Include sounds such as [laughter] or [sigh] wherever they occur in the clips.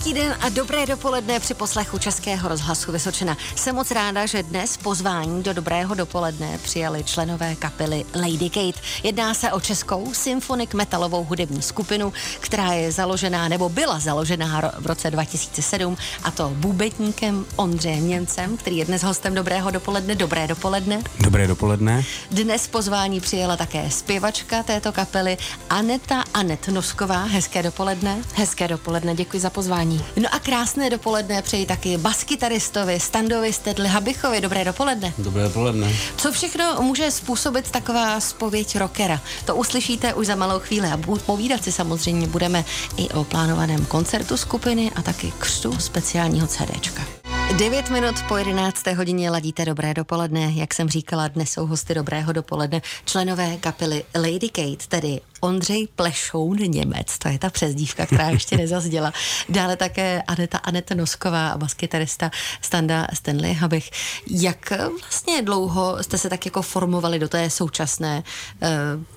Hezký den a dobré dopoledne při poslechu Českého rozhlasu Vysočina. Jsem moc ráda, že dnes pozvání do dobrého dopoledne přijali členové kapely Lady Kate. Jedná se o českou symfonik metalovou hudební skupinu, která je založená nebo byla založená v roce 2007 a to bubetníkem Ondřejem Němcem, který je dnes hostem dobrého dopoledne. Dobré dopoledne. Dobré dopoledne. Dnes pozvání přijela také zpěvačka této kapely Aneta Anet Nosková. Hezké dopoledne. Hezké dopoledne, děkuji za pozvání pozvání. No a krásné dopoledne přeji taky baskytaristovi Standovi Stedli Habichovi. Dobré dopoledne. Dobré dopoledne. Co všechno může způsobit taková spověď rockera? To uslyšíte už za malou chvíli a povídat si samozřejmě budeme i o plánovaném koncertu skupiny a taky křtu speciálního CDčka. 9 minut po 11. hodině ladíte dobré dopoledne. Jak jsem říkala, dnes jsou hosty dobrého dopoledne členové kapely Lady Kate, tedy Ondřej Plešoun Němec, to je ta přezdívka, která [laughs] ještě nezazděla. Dále také Aneta Aneta Nosková a baskytarista Standa Stanley Habich. Jak vlastně dlouho jste se tak jako formovali do té současné uh,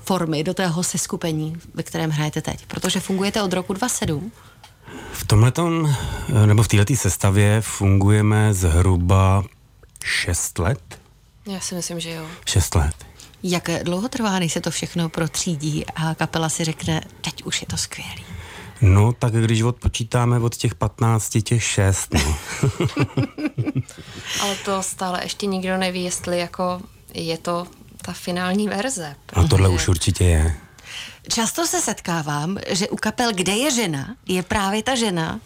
formy, do tého seskupení, ve kterém hrajete teď? Protože fungujete od roku 27. V tomhletom, nebo v této sestavě fungujeme zhruba 6 let. Já si myslím, že jo. 6 let. Jak dlouho trvá, než se to všechno protřídí a kapela si řekne, teď už je to skvělý? No, tak když odpočítáme od těch 15, těch 6, no. [laughs] Ale to stále ještě nikdo neví, jestli jako je to ta finální verze. A tohle už určitě je. Často se setkávám, že u kapel, kde je žena, je právě ta žena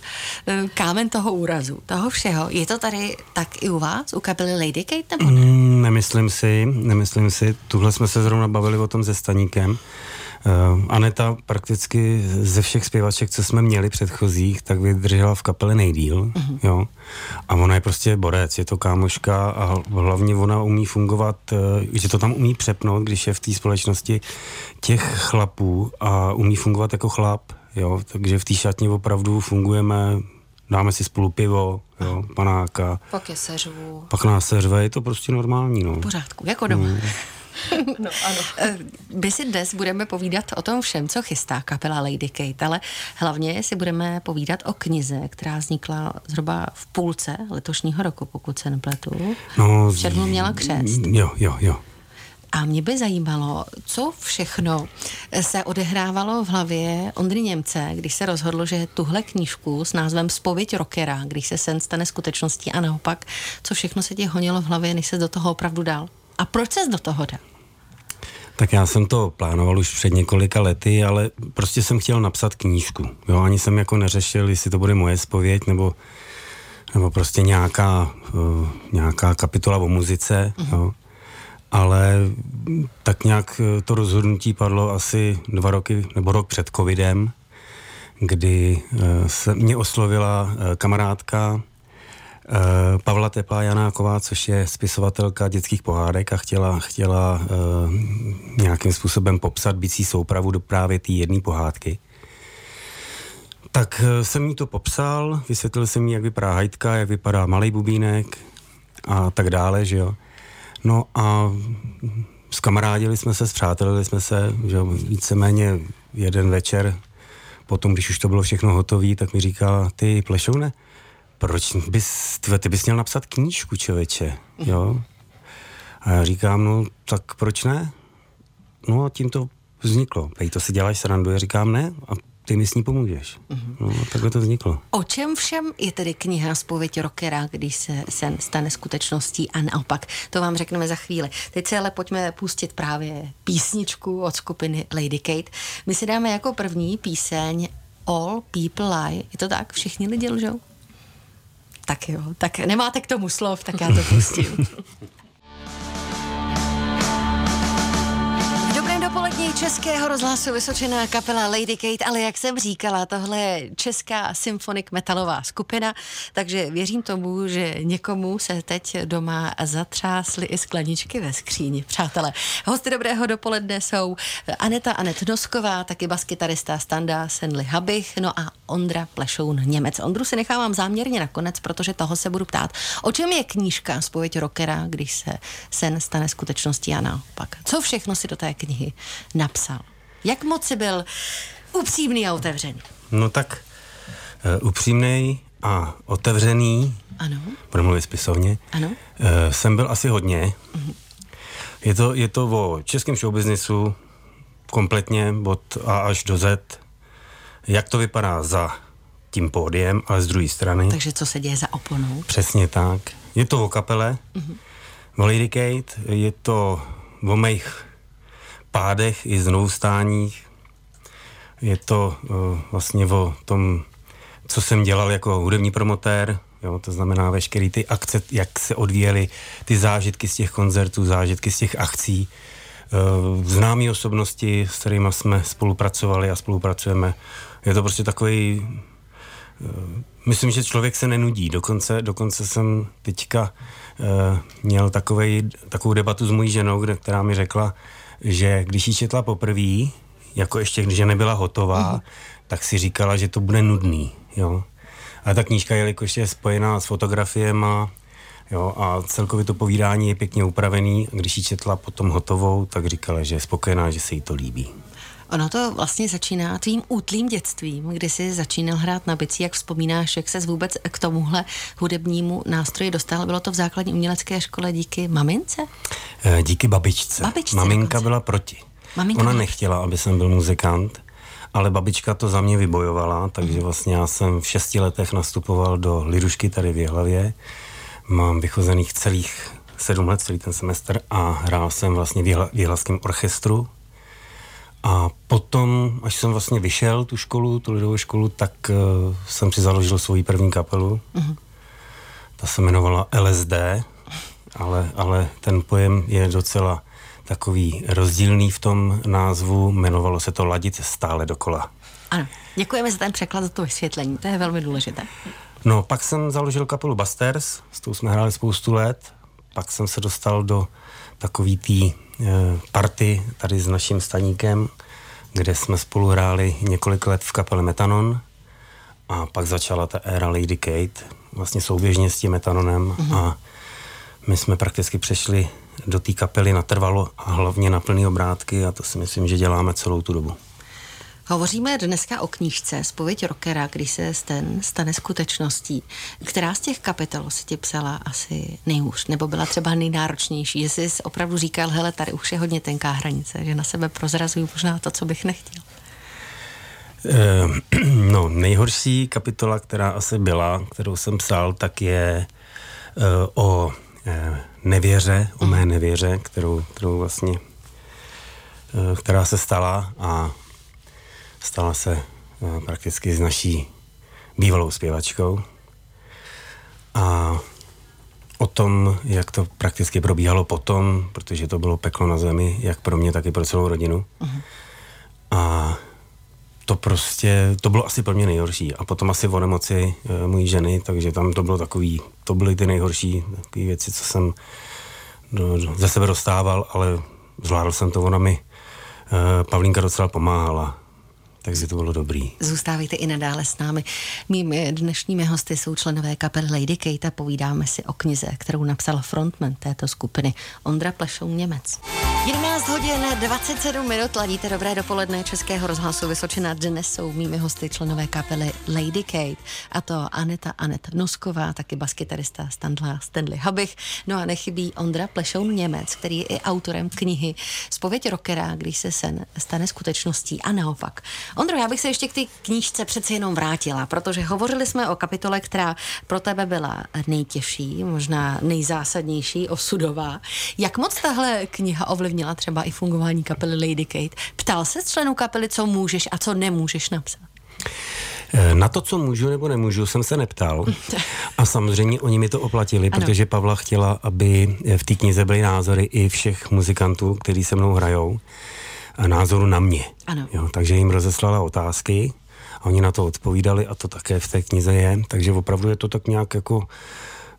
eh, kámen toho úrazu, toho všeho. Je to tady tak i u vás, u kapely Lady Kate, nebo ne? Mm, nemyslím si, nemyslím si. Tuhle jsme se zrovna bavili o tom se Staníkem. Uh, Aneta prakticky ze všech zpěvaček, co jsme měli předchozích, tak vydržela v kapele nejdíl, uh-huh. jo. A ona je prostě borec, je to kámoška a hlavně ona umí fungovat, uh, že to tam umí přepnout, když je v té společnosti těch chlapů a umí fungovat jako chlap, jo. Takže v té šatně opravdu fungujeme dáme si spolu pivo, jo, panáka. Pak je seřvu. Pak nás seřve, je to prostě normální, no. V pořádku, jako doma. Mm. [laughs] no, ano. Eh, my si dnes budeme povídat o tom všem, co chystá kapela Lady Kate, ale hlavně si budeme povídat o knize, která vznikla zhruba v půlce letošního roku, pokud se nepletu. No, v červnu měla křest. Jo, jo, jo. A mě by zajímalo, co všechno se odehrávalo v hlavě Ondry Němce, když se rozhodl, že tuhle knížku s názvem Spověď rockera, když se sen stane skutečností a naopak, co všechno se ti honilo v hlavě, než se do toho opravdu dal. A proč se do toho dal? Tak já jsem to plánoval už před několika lety, ale prostě jsem chtěl napsat knížku. Jo, ani jsem jako neřešil, jestli to bude moje spověď, nebo, nebo prostě nějaká, uh, nějaká kapitola o muzice, uh-huh. jo. Ale tak nějak eh, to rozhodnutí padlo asi dva roky, nebo rok před covidem, kdy uh, se mě oslovila uh, kamarádka, Pavla Tepá Janáková, což je spisovatelka dětských pohádek a chtěla, chtěla uh, nějakým způsobem popsat bicí soupravu do právě té jedné pohádky. Tak uh, jsem jí to popsal, vysvětlil jsem jí, jak vypadá hajtka, jak vypadá malý bubínek a tak dále, že jo. No a zkamarádili jsme se, zpřátelili jsme se, že víceméně jeden večer, potom, když už to bylo všechno hotové, tak mi říká, ty plešoune, proč bys, ty, ty bys měl napsat knížku, člověče, jo? A já říkám, no tak proč ne? No a tím to vzniklo. Pej, to si děláš srandu, já říkám ne a ty mi s ní pomůžeš. Uh-huh. No a takhle to vzniklo. O čem všem je tedy kniha Spověď rockera, když se sen stane skutečností a naopak? To vám řekneme za chvíli. Teď se ale pojďme pustit právě písničku od skupiny Lady Kate. My si dáme jako první píseň All People Lie. Je to tak? Všichni lidi lžou? Tak jo, tak nemáte k tomu slov, tak já to pustím. [laughs] dopolední Českého rozhlasu Vysočená kapela Lady Kate, ale jak jsem říkala, tohle je česká symfonik metalová skupina, takže věřím tomu, že někomu se teď doma zatřásly i skleničky ve skříni. Přátelé, hosty dobrého dopoledne jsou Aneta Anet Nosková, taky baskytarista Standa Senli Habich, no a Ondra Plešoun Němec. Ondru si nechávám záměrně nakonec, protože toho se budu ptát. O čem je knížka Spověď rockera, když se sen stane skutečností a naopak? Co všechno si do té knihy napsal. Jak moc si byl upřímný a otevřený? No tak Uh, upřímnej a otevřený, ano. budu mluvit spisovně, ano. Uh, jsem byl asi hodně. Uh-huh. Je, to, je to o českém showbiznisu kompletně od A až do Z. Jak to vypadá za tím pódiem, ale z druhé strany. Takže co se děje za oponou? Přesně tak. Je to o kapele, uh-huh. o Lady Kate, je to o mých pádech i znovu stáních. Je to uh, vlastně o tom, co jsem dělal jako hudební promotér, jo, to znamená veškeré ty akce, jak se odvíjely ty zážitky z těch koncertů, zážitky z těch akcí, uh, známé osobnosti, s kterými jsme spolupracovali a spolupracujeme. Je to prostě takový uh, myslím, že člověk se nenudí. Dokonce, dokonce jsem teďka měl takovej, takovou debatu s mojí ženou, kde, která mi řekla, že když ji četla poprvé, jako ještě když nebyla hotová, mm. tak si říkala, že to bude nudný. Jo? A ta knížka, jelikož je spojená s fotografiema, Jo, a celkově to povídání je pěkně upravený. Když ji četla potom hotovou, tak říkala, že je spokojená, že se jí to líbí. Ono to vlastně začíná tvým útlým dětstvím, kdy jsi začínal hrát na bicí, jak vzpomínáš, jak ses vůbec k tomuhle hudebnímu nástroji dostal. Bylo to v základní umělecké škole díky mamince? Eh, díky babičce. babičce Maminka dokonce. byla proti. Maminka Ona byla... nechtěla, aby jsem byl muzikant, ale babička to za mě vybojovala, takže vlastně já jsem v šesti letech nastupoval do Lidušky tady v Jihlavě. Mám vychozených celých sedm let, celý ten semestr a hrál jsem vlastně v Jihlavském orchestru a potom, až jsem vlastně vyšel tu školu, tu lidovou školu, tak uh, jsem si založil svoji první kapelu. Uh-huh. Ta se jmenovala LSD, ale, ale ten pojem je docela takový rozdílný v tom názvu. Jmenovalo se to Ladit stále dokola. Ano, děkujeme za ten překlad, za to vysvětlení, to je velmi důležité. No, pak jsem založil kapelu Busters, s tou jsme hráli spoustu let. Pak jsem se dostal do takový tý Eh, party tady s naším staníkem, kde jsme spolu hráli několik let v kapele Metanon a pak začala ta éra Lady Kate, vlastně souběžně s tím Metanonem mm-hmm. a my jsme prakticky přešli do té kapely natrvalo a hlavně na plný obrátky a to si myslím, že děláme celou tu dobu. Hovoříme dneska o knížce Spověď rockera, když se ten stane skutečností. Která z těch kapitol si ti psala asi nejhůř, nebo byla třeba nejnáročnější, že jsi opravdu říkal, hele, tady už je hodně tenká hranice, že na sebe prozrazuju možná to, co bych nechtěl. Eh, [clears throat] no, nejhorší kapitola, která asi byla, kterou jsem psal, tak je uh, o uh, nevěře, o mé nevěře, kterou, kterou vlastně, uh, která se stala a stala se uh, prakticky s naší bývalou zpěvačkou. A o tom, jak to prakticky probíhalo potom, protože to bylo peklo na zemi, jak pro mě, tak i pro celou rodinu. Uh-huh. A to prostě, to bylo asi pro mě nejhorší. A potom asi o nemoci e, mojí ženy, takže tam to bylo takový, to byly ty nejhorší takové věci, co jsem do, do, ze sebe dostával, ale zvládl jsem to, ona mi e, Pavlínka docela pomáhala takže to bylo dobrý. Zůstávejte i nadále s námi. Mými dnešními hosty jsou členové kapely Lady Kate a povídáme si o knize, kterou napsal frontman této skupiny Ondra Plešou Němec. 11 hodin 27 minut, ladíte dobré dopoledne Českého rozhlasu Vysočina. Dnes jsou mými hosty členové kapely Lady Kate a to Aneta Anet Nosková, taky baskytarista Standla Stanley Habich. No a nechybí Ondra Plešoun Němec, který je i autorem knihy Spověď rockera, když se sen stane skutečností a naopak. Ondro, já bych se ještě k té knížce přece jenom vrátila, protože hovořili jsme o kapitole, která pro tebe byla nejtěžší, možná nejzásadnější, osudová. Jak moc tahle kniha ovlivnila třeba i fungování kapely Lady Kate? Ptal se členů kapely, co můžeš a co nemůžeš napsat? Eh, na to, co můžu nebo nemůžu, jsem se neptal. [laughs] A samozřejmě oni mi to oplatili, ano. protože Pavla chtěla, aby v té knize byly názory i všech muzikantů, kteří se mnou hrajou názoru na mě. Ano. Jo, takže jim rozeslala otázky a oni na to odpovídali a to také v té knize je, takže opravdu je to tak nějak jako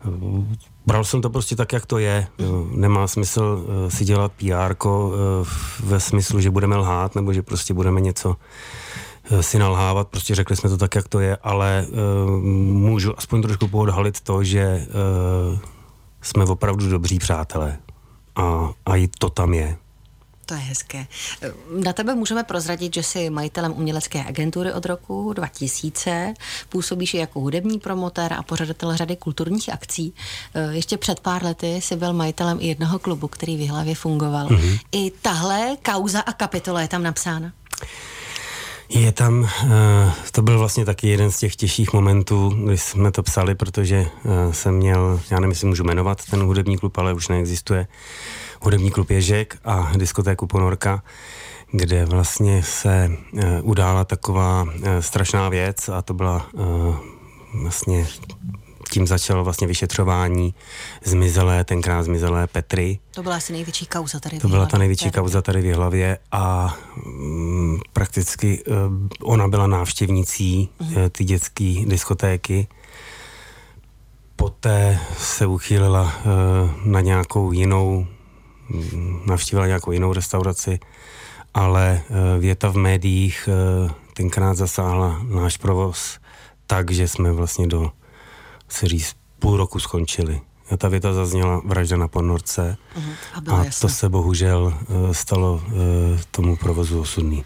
eh, Bral jsem to prostě tak, jak to je. Nemá smysl uh, si dělat PR eh, ve smyslu, že budeme lhát, nebo že prostě budeme něco si nalhávat. Prostě řekli jsme to tak, jak to je, ale můžu aspoň trošku poodhalit to, že jsme opravdu dobří přátelé. A, a i to tam je. To je hezké. Na tebe můžeme prozradit, že jsi majitelem umělecké agentury od roku 2000, působíš i jako hudební promotér a pořadatel řady kulturních akcí. Ještě před pár lety jsi byl majitelem i jednoho klubu, který v hlavě fungoval. Mm-hmm. I tahle kauza a kapitola je tam napsána. Je tam, eh, to byl vlastně taky jeden z těch těžších momentů, kdy jsme to psali, protože eh, jsem měl, já nevím, jestli můžu jmenovat ten hudební klub, ale už neexistuje, hudební klub Ježek a diskotéku Ponorka, kde vlastně se eh, udála taková strašná věc a to byla vlastně tím začalo vlastně vyšetřování zmizelé, tenkrát zmizelé Petry. To byla asi největší kauza tady To byla ta největší tady. kauza tady v hlavě a mm, prakticky uh, ona byla návštěvnicí uh, ty dětské diskotéky. Poté se uchýlila uh, na nějakou jinou, navštívila nějakou jinou restauraci, ale uh, věta v médiích uh, tenkrát zasáhla náš provoz tak, že jsme vlastně do se říct, půl roku skončili. A ta věta zazněla vražda na ponorce uh-huh. a, a to se bohužel uh, stalo tomu provozu osudný.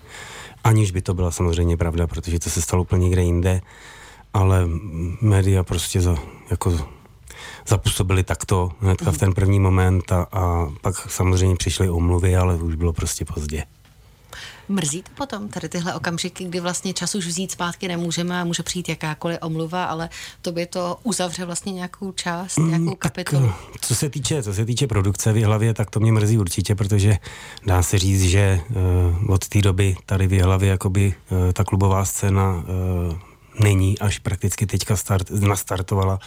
Aniž by to byla samozřejmě pravda, protože to se stalo úplně někde jinde, ale média prostě za, jako zapůsobili takto hnedka v ten první moment a, a pak samozřejmě přišly omluvy, ale už bylo prostě pozdě. Mrzí to potom, tady tyhle okamžiky, kdy vlastně čas už vzít zpátky nemůžeme a může přijít jakákoliv omluva, ale to by to uzavře vlastně nějakou část, mm, nějakou kapitolu. Tak, co se týče, co se týče produkce v hlavě, tak to mě mrzí určitě, protože dá se říct, že uh, od té doby tady v hlavě jakoby uh, ta klubová scéna uh, není, až prakticky teďka start, nastartovala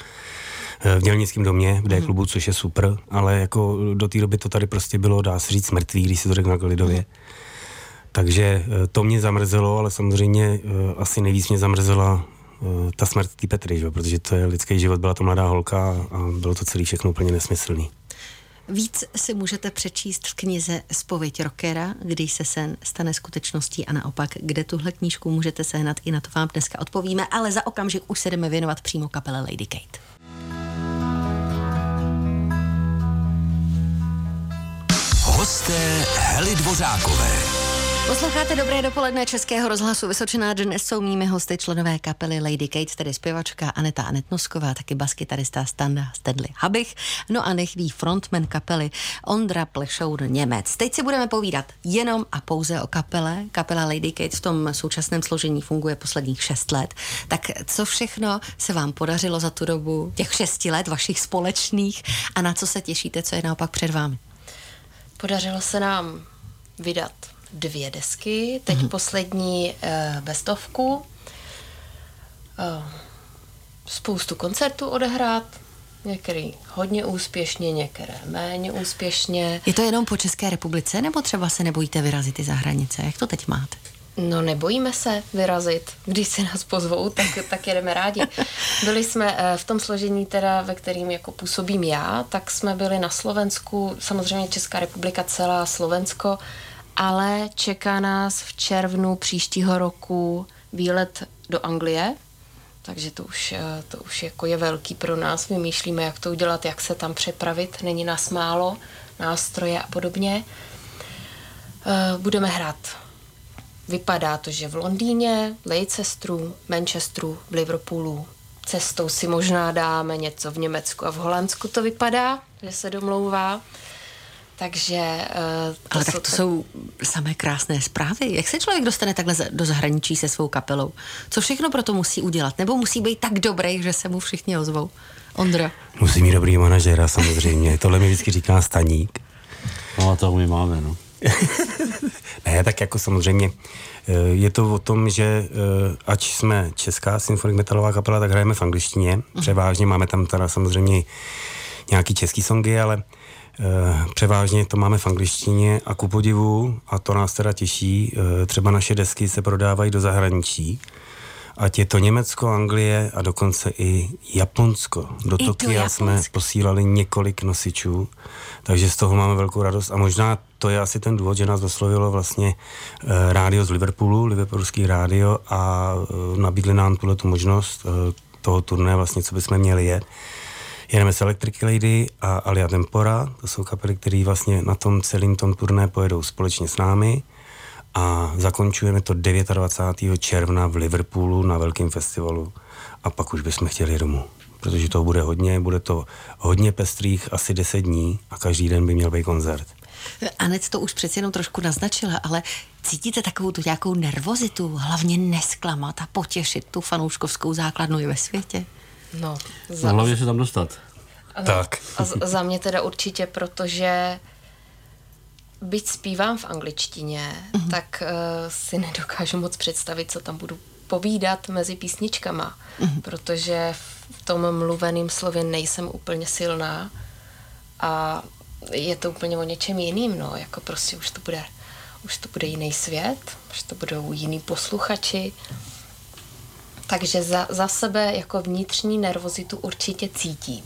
v dělnickém domě, v D-klubu, mhm. což je super, ale jako do té doby to tady prostě bylo, dá se říct, mrtvý, když si to řekne na lidově. Mm. Takže eh, to mě zamrzelo, ale samozřejmě eh, asi nejvíc mě zamrzela eh, ta smrt té Petry, že? protože to je lidský život, byla to mladá holka a bylo to celý všechno úplně nesmyslný. Víc si můžete přečíst v knize Spověď rockera, když se sen stane skutečností a naopak, kde tuhle knížku můžete sehnat, i na to vám dneska odpovíme, ale za okamžik už se jdeme věnovat přímo kapele Lady Kate. Hosté Hely Dvořákové. Posloucháte Dobré dopoledne Českého rozhlasu Vysočená. Dnes jsou mými hosty členové kapely Lady Kate, tedy zpěvačka Aneta Anetnosková, taky baskytarista Standa Stedley Habich, no a nechví frontman kapely Ondra Plešour Němec. Teď si budeme povídat jenom a pouze o kapele. Kapela Lady Kate v tom současném složení funguje posledních šest let. Tak co všechno se vám podařilo za tu dobu těch šesti let vašich společných a na co se těšíte, co je naopak před vámi? Podařilo se nám vydat dvě desky, teď mm-hmm. poslední uh, bestovku, uh, spoustu koncertů odehrát, některý hodně úspěšně, některé méně úspěšně. Je to jenom po České republice, nebo třeba se nebojíte vyrazit i za hranice? Jak to teď máte? No nebojíme se vyrazit, když se nás pozvou, tak, tak jedeme rádi. Byli jsme eh, v tom složení teda, ve kterým jako působím já, tak jsme byli na Slovensku, samozřejmě Česká republika celá, Slovensko, ale čeká nás v červnu příštího roku výlet do Anglie, takže to už, eh, to už jako je velký pro nás. Vymýšlíme, jak to udělat, jak se tam přepravit. Není nás málo, nástroje a podobně. Eh, budeme hrát. Vypadá to, že v Londýně, Leicesteru, Manchesteru, v Liverpoolu. Cestou si možná dáme něco v Německu a v Holandsku to vypadá, že se domlouvá. Takže... Uh, to Ale tak to tak... jsou samé krásné zprávy. Jak se člověk dostane takhle do zahraničí se svou kapelou? Co všechno pro to musí udělat? Nebo musí být tak dobrý, že se mu všichni ozvou? Ondra. Musí mít dobrý manažera samozřejmě. Tohle mi vždycky říká Staník. No a to my máme, no. [laughs] ne, tak jako samozřejmě eh, je to o tom, že eh, ať jsme česká symfonik metalová kapela, tak hrajeme v angličtině. Mhm. Převážně máme tam teda samozřejmě nějaký český songy, ale Eh, převážně to máme v angličtině a ku podivu, a to nás teda těší, třeba naše desky se prodávají do zahraničí. Ať je to Německo, Anglie a dokonce i Japonsko. Do I Tokia jsme posílali několik nosičů, takže z toho máme velkou radost. A možná to je asi ten důvod, že nás doslovilo vlastně e, rádio z Liverpoolu, Liverpoolský rádio a e, nabídli nám tuhle tu možnost e, toho turné vlastně, co bychom měli je Jedeme s Electric Lady a Alia Tempora, to jsou kapely, které vlastně na tom celém tom turné pojedou společně s námi a zakončujeme to 29. června v Liverpoolu na velkém festivalu a pak už bychom chtěli domů. Protože to bude hodně, bude to hodně pestrých, asi 10 dní a každý den by měl být koncert. Anet to už přeci jenom trošku naznačila, ale cítíte takovou tu nějakou nervozitu, hlavně nesklamat a potěšit tu fanouškovskou základnu i ve světě? No, za... no hlavně se tam dostat. Ano, tak. A za mě teda určitě, protože byť zpívám v angličtině, mm-hmm. tak uh, si nedokážu moc představit, co tam budu povídat mezi písničkama, mm-hmm. protože v tom mluveném slově nejsem úplně silná a je to úplně o něčem jiným, no, jako prostě už to bude, už to bude jiný svět, už to budou jiný posluchači, takže za, za sebe jako vnitřní nervozitu určitě cítím.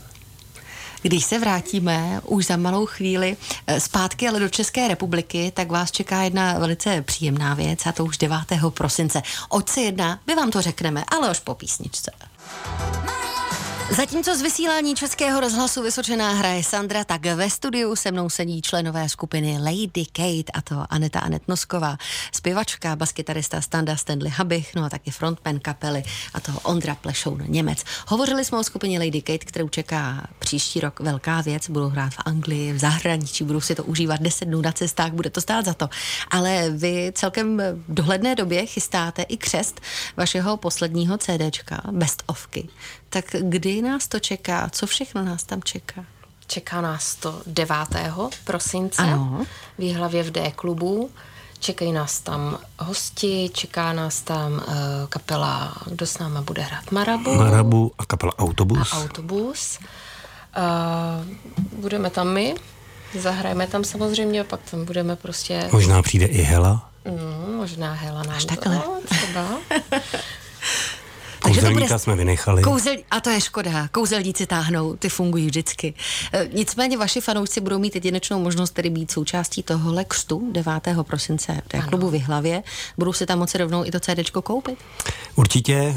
Když se vrátíme už za malou chvíli eh, zpátky ale do České republiky, tak vás čeká jedna velice příjemná věc a to už 9. prosince. Oč se jedná, my vám to řekneme, ale až po písničce. Zatímco z vysílání Českého rozhlasu Vysočená hraje Sandra, tak ve studiu se mnou sedí členové skupiny Lady Kate a to Aneta Anet Nosková, zpěvačka, baskytarista Standa Stanley Habich, no a taky frontman kapely a toho Ondra Plešoun Němec. Hovořili jsme o skupině Lady Kate, kterou čeká příští rok velká věc, budou hrát v Anglii, v zahraničí, budou si to užívat 10 dnů na cestách, bude to stát za to. Ale vy celkem v dohledné době chystáte i křest vašeho posledního CDčka, Best ofky. Tak kdy nás to čeká? Co všechno nás tam čeká? Čeká nás to 9. prosince ano. v Jihlavě v D klubu. Čekají nás tam hosti, čeká nás tam uh, kapela, kdo s náma bude hrát Marabu. Marabu a kapela Autobus. A Autobus. Uh, budeme tam my, zahrajeme tam samozřejmě, pak tam budeme prostě... Možná přijde i Hela. Mm, možná Hela nám Až takhle. To, třeba. [laughs] Kouzelníka bude... jsme vynechali. Kouzel... A to je škoda. Kouzelníci táhnou, ty fungují vždycky. E, nicméně vaši fanoušci budou mít jedinečnou možnost tedy být součástí tohohle křtu 9. prosince v klubu v Hlavě. Budou si tam moci rovnou i to CD koupit? Určitě e,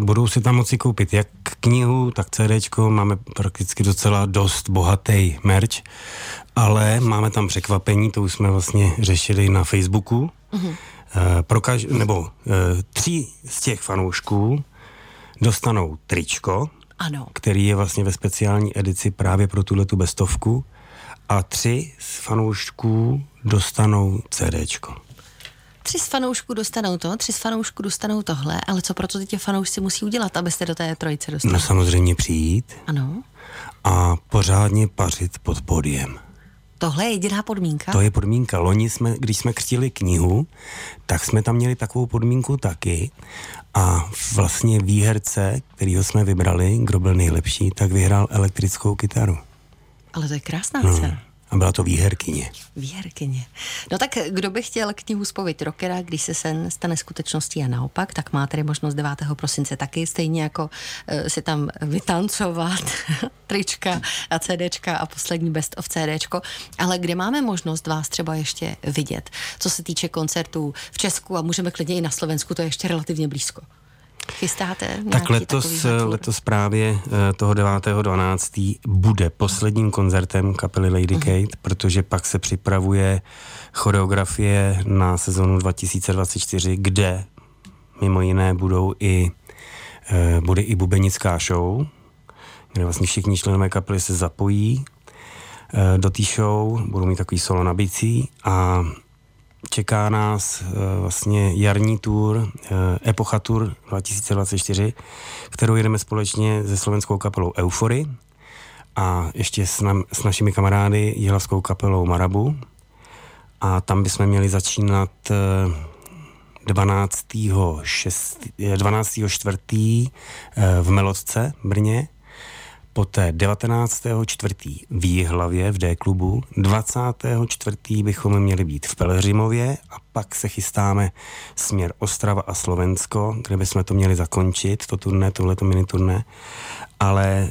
budou si tam moci koupit jak knihu, tak CD. Máme prakticky docela dost bohatý merch, ale máme tam překvapení, to už jsme vlastně řešili na Facebooku. Mm-hmm. Pro kaž, nebo e, tři z těch fanoušků dostanou tričko, ano. který je vlastně ve speciální edici právě pro tuhle tu bestovku a tři z fanoušků dostanou CDčko. Tři z fanoušků dostanou to, tři z fanoušků dostanou tohle, ale co proto ty fanoušci musí udělat, abyste do té trojice dostali? No samozřejmě přijít. Ano. A pořádně pařit pod podiem. Tohle je jediná podmínka? To je podmínka. Loni jsme, když jsme křtili knihu, tak jsme tam měli takovou podmínku taky a vlastně výherce, kterýho jsme vybrali, kdo byl nejlepší, tak vyhrál elektrickou kytaru. Ale to je krásná no. cena. A byla to výherkyně. Výherkyně. No tak kdo by chtěl knihu Spověď rockera, když se sen stane skutečností a naopak, tak má tedy možnost 9. prosince taky, stejně jako uh, si tam vytancovat [laughs] trička a CDčka a poslední best of CDčko. Ale kde máme možnost vás třeba ještě vidět, co se týče koncertů v Česku a můžeme klidně i na Slovensku, to je ještě relativně blízko. Chystáte Tak letos, letos právě eh, toho 9.12. bude posledním koncertem kapely Lady uh-huh. Kate, protože pak se připravuje choreografie na sezonu 2024, kde mimo jiné budou i, eh, bude i bubenická show, kde vlastně všichni členové kapely se zapojí eh, do té show, budou mít takový solo nabicí a čeká nás uh, vlastně jarní tour, uh, Epocha Tour 2024, kterou jedeme společně se slovenskou kapelou Eufory a ještě s, nam, s našimi kamarády jihlavskou kapelou Marabu. A tam bychom měli začínat uh, 12. 6, 12. 4. v Melodce Brně Poté 19.4. v Jihlavě v D klubu, 24. bychom měli být v Pelhřimově a pak se chystáme směr Ostrava a Slovensko, kde bychom to měli zakončit, to turné, tohleto mini turné. Ale e,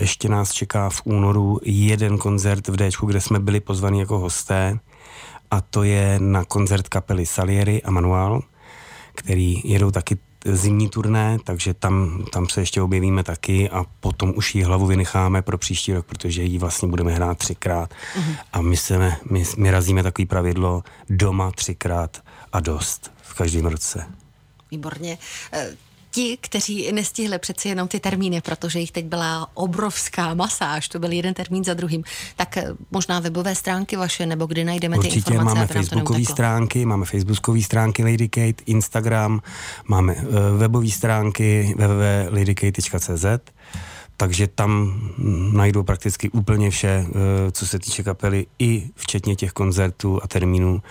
ještě nás čeká v únoru jeden koncert v D, kde jsme byli pozvaní jako hosté a to je na koncert kapely Salieri a Manual, který jedou taky zimní turné, takže tam, tam se ještě objevíme taky a potom už jí hlavu vynecháme pro příští rok, protože ji vlastně budeme hrát třikrát. Mm-hmm. A my, se, my, my razíme takový pravidlo doma třikrát a dost v každém roce. Výborně. Eh, ti, kteří nestihli přeci jenom ty termíny, protože jich teď byla obrovská masáž, to byl jeden termín za druhým, tak eh, možná webové stránky vaše, nebo kdy najdeme Určitě ty informace, máme facebookové stránky, máme facebookové stránky Lady Kate, Instagram, máme uh, webové stránky www.ladykate.cz takže tam najdou prakticky úplně vše, eh, co se týče kapely, i včetně těch koncertů a termínů,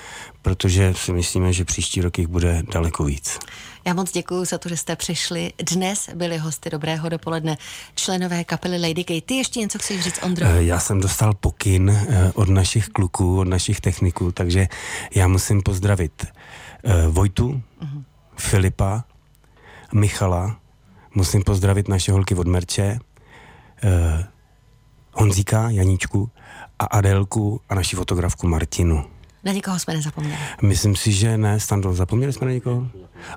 protože si myslíme, že příští rok jich bude daleko víc. Já moc děkuji za to, že jste přišli. Dnes byli hosty Dobrého dopoledne, členové kapely Lady Gay. Ty ještě něco chceš říct, Ondro? Eh, já jsem dostal pokyn eh, od našich kluků, od našich techniků, takže já musím pozdravit Vojtu, uh-huh. Filipa, Michala, musím pozdravit naše holky od Merče, Honzíka, Janíčku a Adelku a naši fotografku Martinu. Na někoho jsme nezapomněli. Myslím si, že ne, Stando, zapomněli jsme na někoho?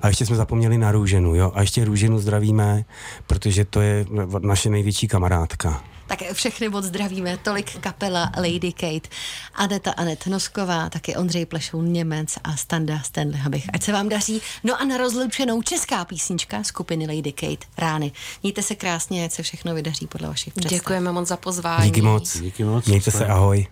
A ještě jsme zapomněli na Růženu, jo? A ještě Růženu zdravíme, protože to je naše největší kamarádka. Tak všechny moc zdravíme, tolik kapela Lady Kate, Aneta Anet Nosková, taky Ondřej Plešoun Němec a Standa Stanley Habich. Ať se vám daří. No a na rozloučenou česká písnička skupiny Lady Kate Rány. Mějte se krásně, ať se všechno vydaří podle vašich představ. Děkujeme moc za pozvání. Díky moc. Díky moc. Mějte se, ahoj.